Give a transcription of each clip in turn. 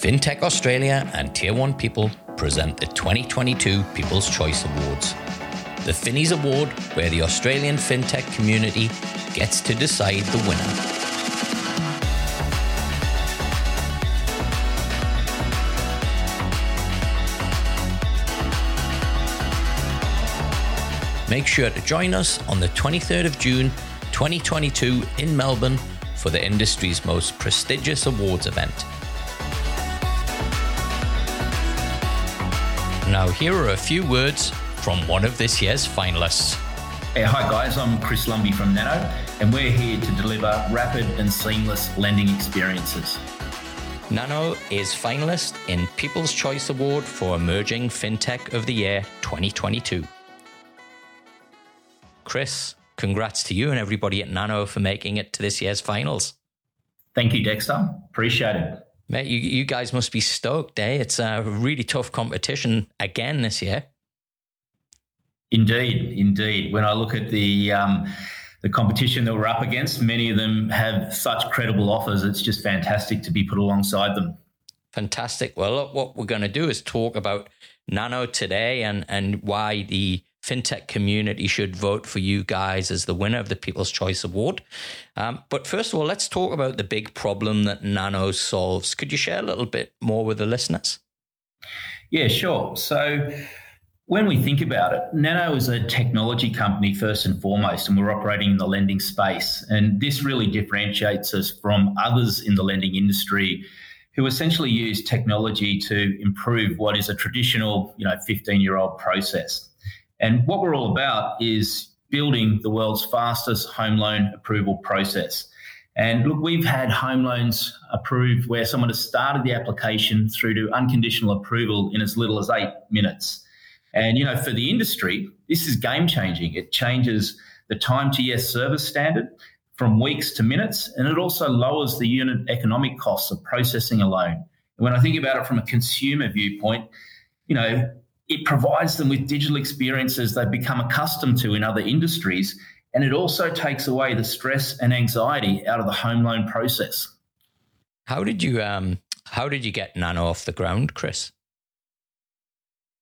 FinTech Australia and Tier 1 People present the 2022 People's Choice Awards. The Finnies Award, where the Australian FinTech community gets to decide the winner. Make sure to join us on the 23rd of June 2022 in Melbourne for the industry's most prestigious awards event. Now, here are a few words from one of this year's finalists. Hey, hi guys, I'm Chris Lumby from Nano, and we're here to deliver rapid and seamless lending experiences. Nano is finalist in People's Choice Award for Emerging FinTech of the Year 2022. Chris, congrats to you and everybody at Nano for making it to this year's finals. Thank you, Dexter. Appreciate it. Mate, you, you guys must be stoked, eh? It's a really tough competition again this year. Indeed, indeed. When I look at the um, the competition that we're up against, many of them have such credible offers. It's just fantastic to be put alongside them. Fantastic. Well, look, what we're going to do is talk about Nano today and and why the fintech community should vote for you guys as the winner of the People's Choice Award. Um, but first of all, let's talk about the big problem that Nano solves. Could you share a little bit more with the listeners? Yeah, sure. So, when we think about it, Nano is a technology company first and foremost, and we're operating in the lending space. And this really differentiates us from others in the lending industry who essentially use technology to improve what is a traditional, you know, 15 year old process. And what we're all about is building the world's fastest home loan approval process. And look, we've had home loans approved where someone has started the application through to unconditional approval in as little as eight minutes. And, you know, for the industry, this is game changing. It changes the time to yes service standard from weeks to minutes, and it also lowers the unit economic costs of processing a loan. And when I think about it from a consumer viewpoint, you know, it provides them with digital experiences they've become accustomed to in other industries. And it also takes away the stress and anxiety out of the home loan process. How did you um, how did you get Nano off the ground, Chris?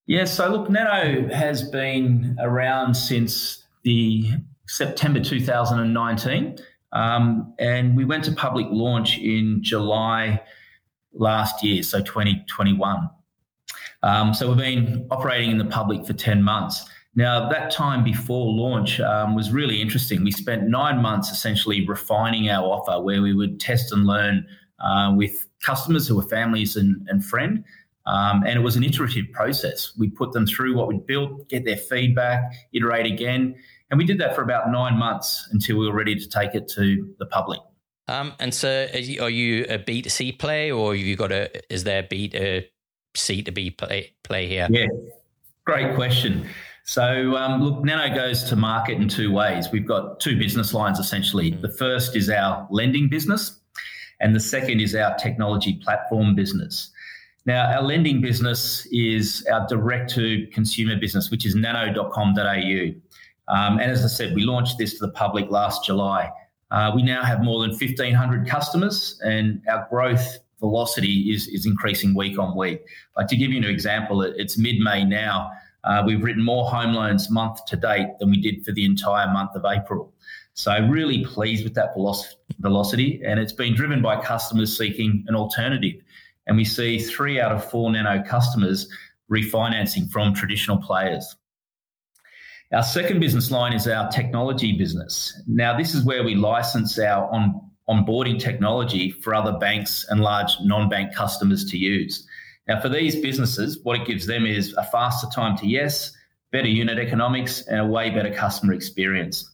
Yeah, so look, Nano has been around since the September 2019. Um, and we went to public launch in July last year, so 2021. Um, so we've been operating in the public for 10 months. Now, that time before launch um, was really interesting. We spent nine months essentially refining our offer where we would test and learn uh, with customers who were families and, and. Um, and it was an iterative process. We put them through what we'd built, get their feedback, iterate again. And we did that for about nine months until we were ready to take it to the public. Um, and so, are you a B2C play or have you got a, is there a B2 see to be play, play here? Yeah, great question. So, um, look, Nano goes to market in two ways. We've got two business lines essentially. Mm. The first is our lending business, and the second is our technology platform business. Now, our lending business is our direct to consumer business, which is nano.com.au. Um, and as I said, we launched this to the public last July. Uh, we now have more than 1,500 customers, and our growth velocity is, is increasing week on week. Like to give you an example, it's mid May now. Uh, we've written more home loans month to date than we did for the entire month of April. So really pleased with that velocity, and it's been driven by customers seeking an alternative. And we see three out of four Nano customers refinancing from traditional players. Our second business line is our technology business. Now, this is where we license our on onboarding technology for other banks and large non bank customers to use. Now, for these businesses, what it gives them is a faster time to yes, better unit economics, and a way better customer experience.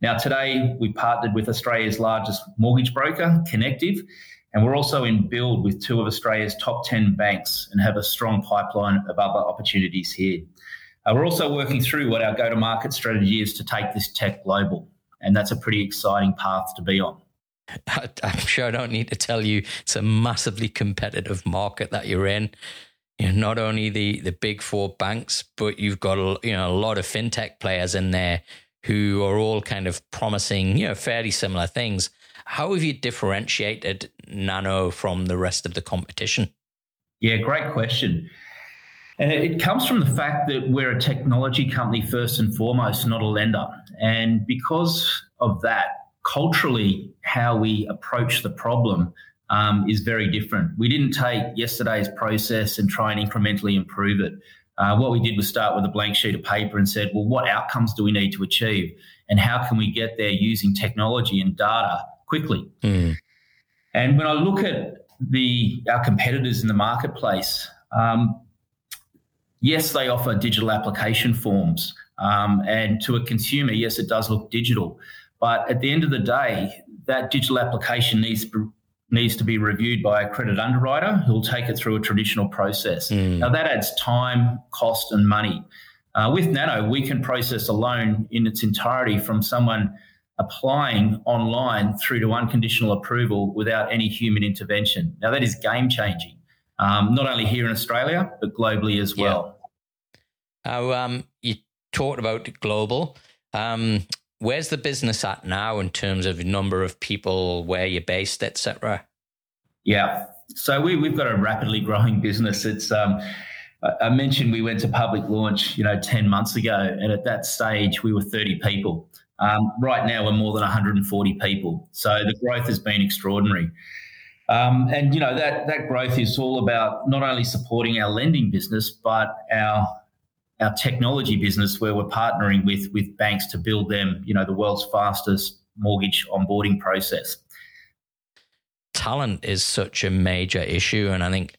Now, today we partnered with Australia's largest mortgage broker, Connective, and we're also in build with two of Australia's top 10 banks and have a strong pipeline of other opportunities here. Uh, we're also working through what our go to market strategy is to take this tech global, and that's a pretty exciting path to be on. I'm sure I don't need to tell you it's a massively competitive market that you're in. You know, not only the the big four banks, but you've got a, you know a lot of fintech players in there who are all kind of promising you know fairly similar things. How have you differentiated Nano from the rest of the competition? Yeah, great question. And it comes from the fact that we're a technology company first and foremost, not a lender. And because of that, culturally, how we approach the problem um, is very different. We didn't take yesterday's process and try and incrementally improve it. Uh, what we did was start with a blank sheet of paper and said, well, what outcomes do we need to achieve? And how can we get there using technology and data quickly? Mm. And when I look at the our competitors in the marketplace, um, yes, they offer digital application forms. Um, and to a consumer, yes, it does look digital. But at the end of the day, that digital application needs needs to be reviewed by a credit underwriter who will take it through a traditional process. Mm. Now that adds time, cost, and money. Uh, with Nano, we can process a loan in its entirety from someone applying online through to unconditional approval without any human intervention. Now that is game changing, um, not only here in Australia but globally as well. Yeah. Um, you talked about global. Um, where's the business at now in terms of number of people, where you're based, etc.? Yeah, so we, we've got a rapidly growing business. It's um, I mentioned we went to public launch, you know, ten months ago, and at that stage we were thirty people. Um, right now we're more than 140 people, so the growth has been extraordinary. Um, and you know that that growth is all about not only supporting our lending business, but our our technology business where we're partnering with with banks to build them, you know, the world's fastest mortgage onboarding process. Talent is such a major issue, and I think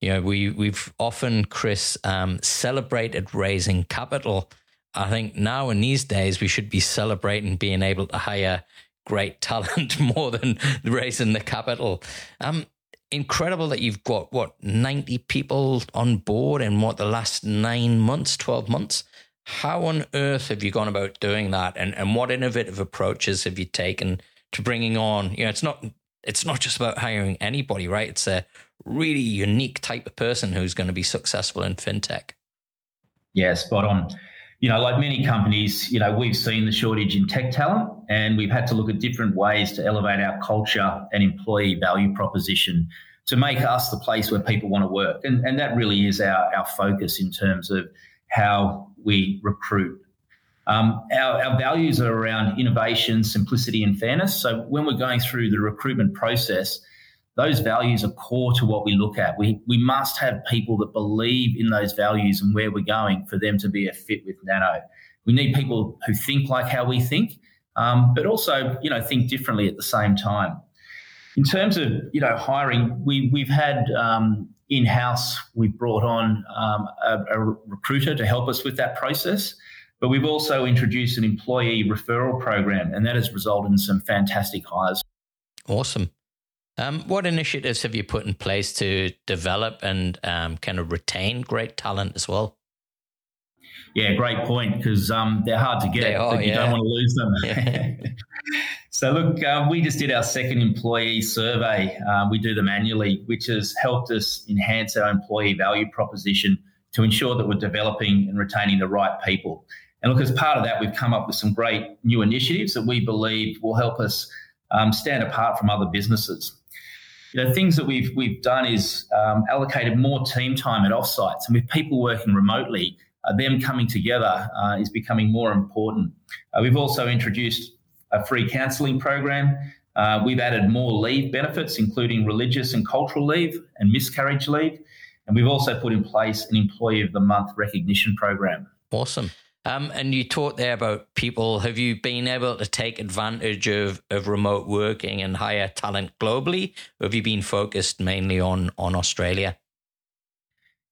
you know we we've often, Chris, um, celebrated raising capital. I think now in these days we should be celebrating being able to hire great talent more than raising the capital. Um, incredible that you've got what 90 people on board in what the last nine months 12 months? How on earth have you gone about doing that? And, and what innovative approaches have you taken to bringing on you know it's not it's not just about hiring anybody right? It's a really unique type of person who's going to be successful in fintech. Yeah spot on you know, like many companies, you know, we've seen the shortage in tech talent and we've had to look at different ways to elevate our culture and employee value proposition to make us the place where people want to work. And, and that really is our, our focus in terms of how we recruit. Um, our, our values are around innovation, simplicity, and fairness. So when we're going through the recruitment process, those values are core to what we look at. We, we must have people that believe in those values and where we're going for them to be a fit with Nano. We need people who think like how we think, um, but also, you know, think differently at the same time. In terms of, you know, hiring, we, we've had um, in-house, we've brought on um, a, a recruiter to help us with that process. But we've also introduced an employee referral program, and that has resulted in some fantastic hires. Awesome. Um, what initiatives have you put in place to develop and um, kind of retain great talent as well? Yeah, great point because um, they're hard to get, are, but you yeah. don't want to lose them. Yeah. so, look, uh, we just did our second employee survey. Uh, we do them annually, which has helped us enhance our employee value proposition to ensure that we're developing and retaining the right people. And look, as part of that, we've come up with some great new initiatives that we believe will help us um, stand apart from other businesses you know, things that we've we've done is um, allocated more team time at offsites, and with people working remotely, uh, them coming together uh, is becoming more important. Uh, we've also introduced a free counselling program. Uh, we've added more leave benefits, including religious and cultural leave and miscarriage leave, and we've also put in place an Employee of the Month recognition program. Awesome. Um, and you talked there about people. Have you been able to take advantage of, of remote working and hire talent globally? Or have you been focused mainly on, on Australia?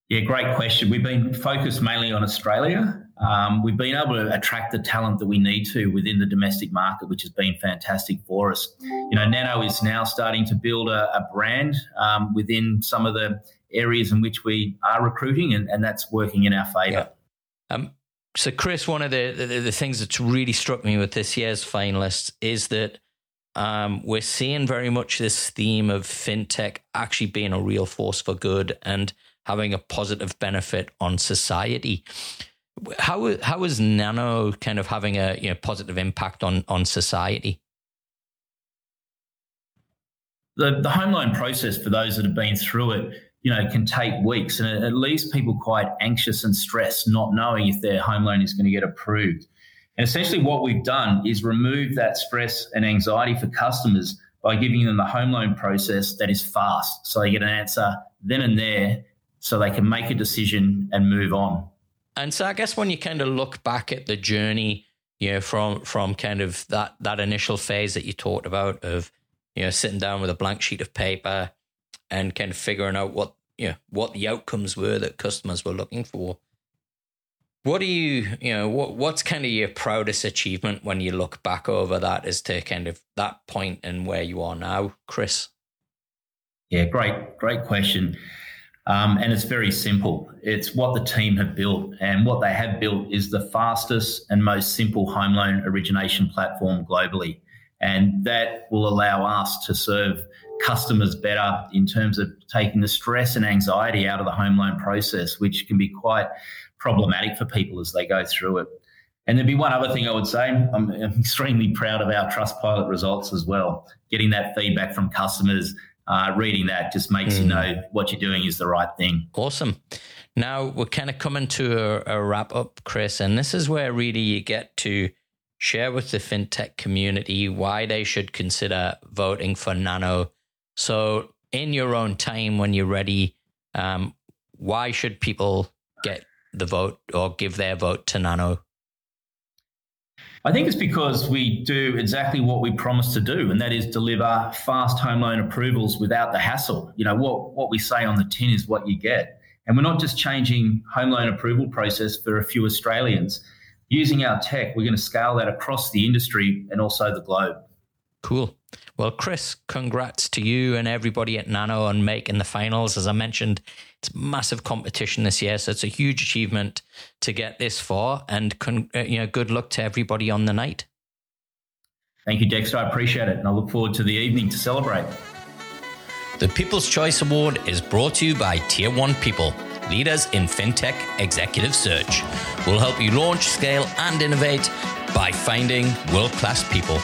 Yeah, great question. We've been focused mainly on Australia. Um, we've been able to attract the talent that we need to within the domestic market, which has been fantastic for us. You know, Nano is now starting to build a, a brand um, within some of the areas in which we are recruiting, and, and that's working in our favour. Yeah. Um, so, Chris, one of the, the, the things that's really struck me with this year's finalists is that um, we're seeing very much this theme of fintech actually being a real force for good and having a positive benefit on society. How how is Nano kind of having a you know positive impact on on society? The the home loan process for those that have been through it you know, can take weeks and it, leaves people quite anxious and stressed, not knowing if their home loan is going to get approved. And essentially, what we've done is remove that stress and anxiety for customers by giving them the home loan process that is fast. So they get an answer then and there so they can make a decision and move on. And so I guess when you kind of look back at the journey, you know, from from kind of that that initial phase that you talked about of, you know, sitting down with a blank sheet of paper and kind of figuring out what you know what the outcomes were that customers were looking for. What do you, you know, what what's kind of your proudest achievement when you look back over that as to kind of that point and where you are now, Chris? Yeah, great, great question. Um, and it's very simple. It's what the team have built. And what they have built is the fastest and most simple home loan origination platform globally. And that will allow us to serve customers better in terms of taking the stress and anxiety out of the home loan process, which can be quite problematic for people as they go through it. And there'd be one other thing I would say. I'm, I'm extremely proud of our Trustpilot results as well. Getting that feedback from customers uh, reading that just makes mm. you hmm. know what you're doing is the right thing. Awesome. Now we're kind of coming to a, a wrap up, Chris, and this is where really you get to share with the fintech community why they should consider voting for Nano. So, in your own time, when you're ready, um, why should people get the vote or give their vote to Nano? I think it's because we do exactly what we promised to do, and that is deliver fast home loan approvals without the hassle. You know, what, what we say on the tin is what you get. And we're not just changing home loan approval process for a few Australians. Using our tech, we're going to scale that across the industry and also the globe. Cool. Well, Chris, congrats to you and everybody at Nano on making the finals. As I mentioned, it's massive competition this year, so it's a huge achievement to get this far. And con- uh, you know, good luck to everybody on the night. Thank you, Dexter. I appreciate it, and I look forward to the evening to celebrate. The People's Choice Award is brought to you by Tier One People, leaders in fintech executive search. We'll help you launch, scale, and innovate by finding world class people.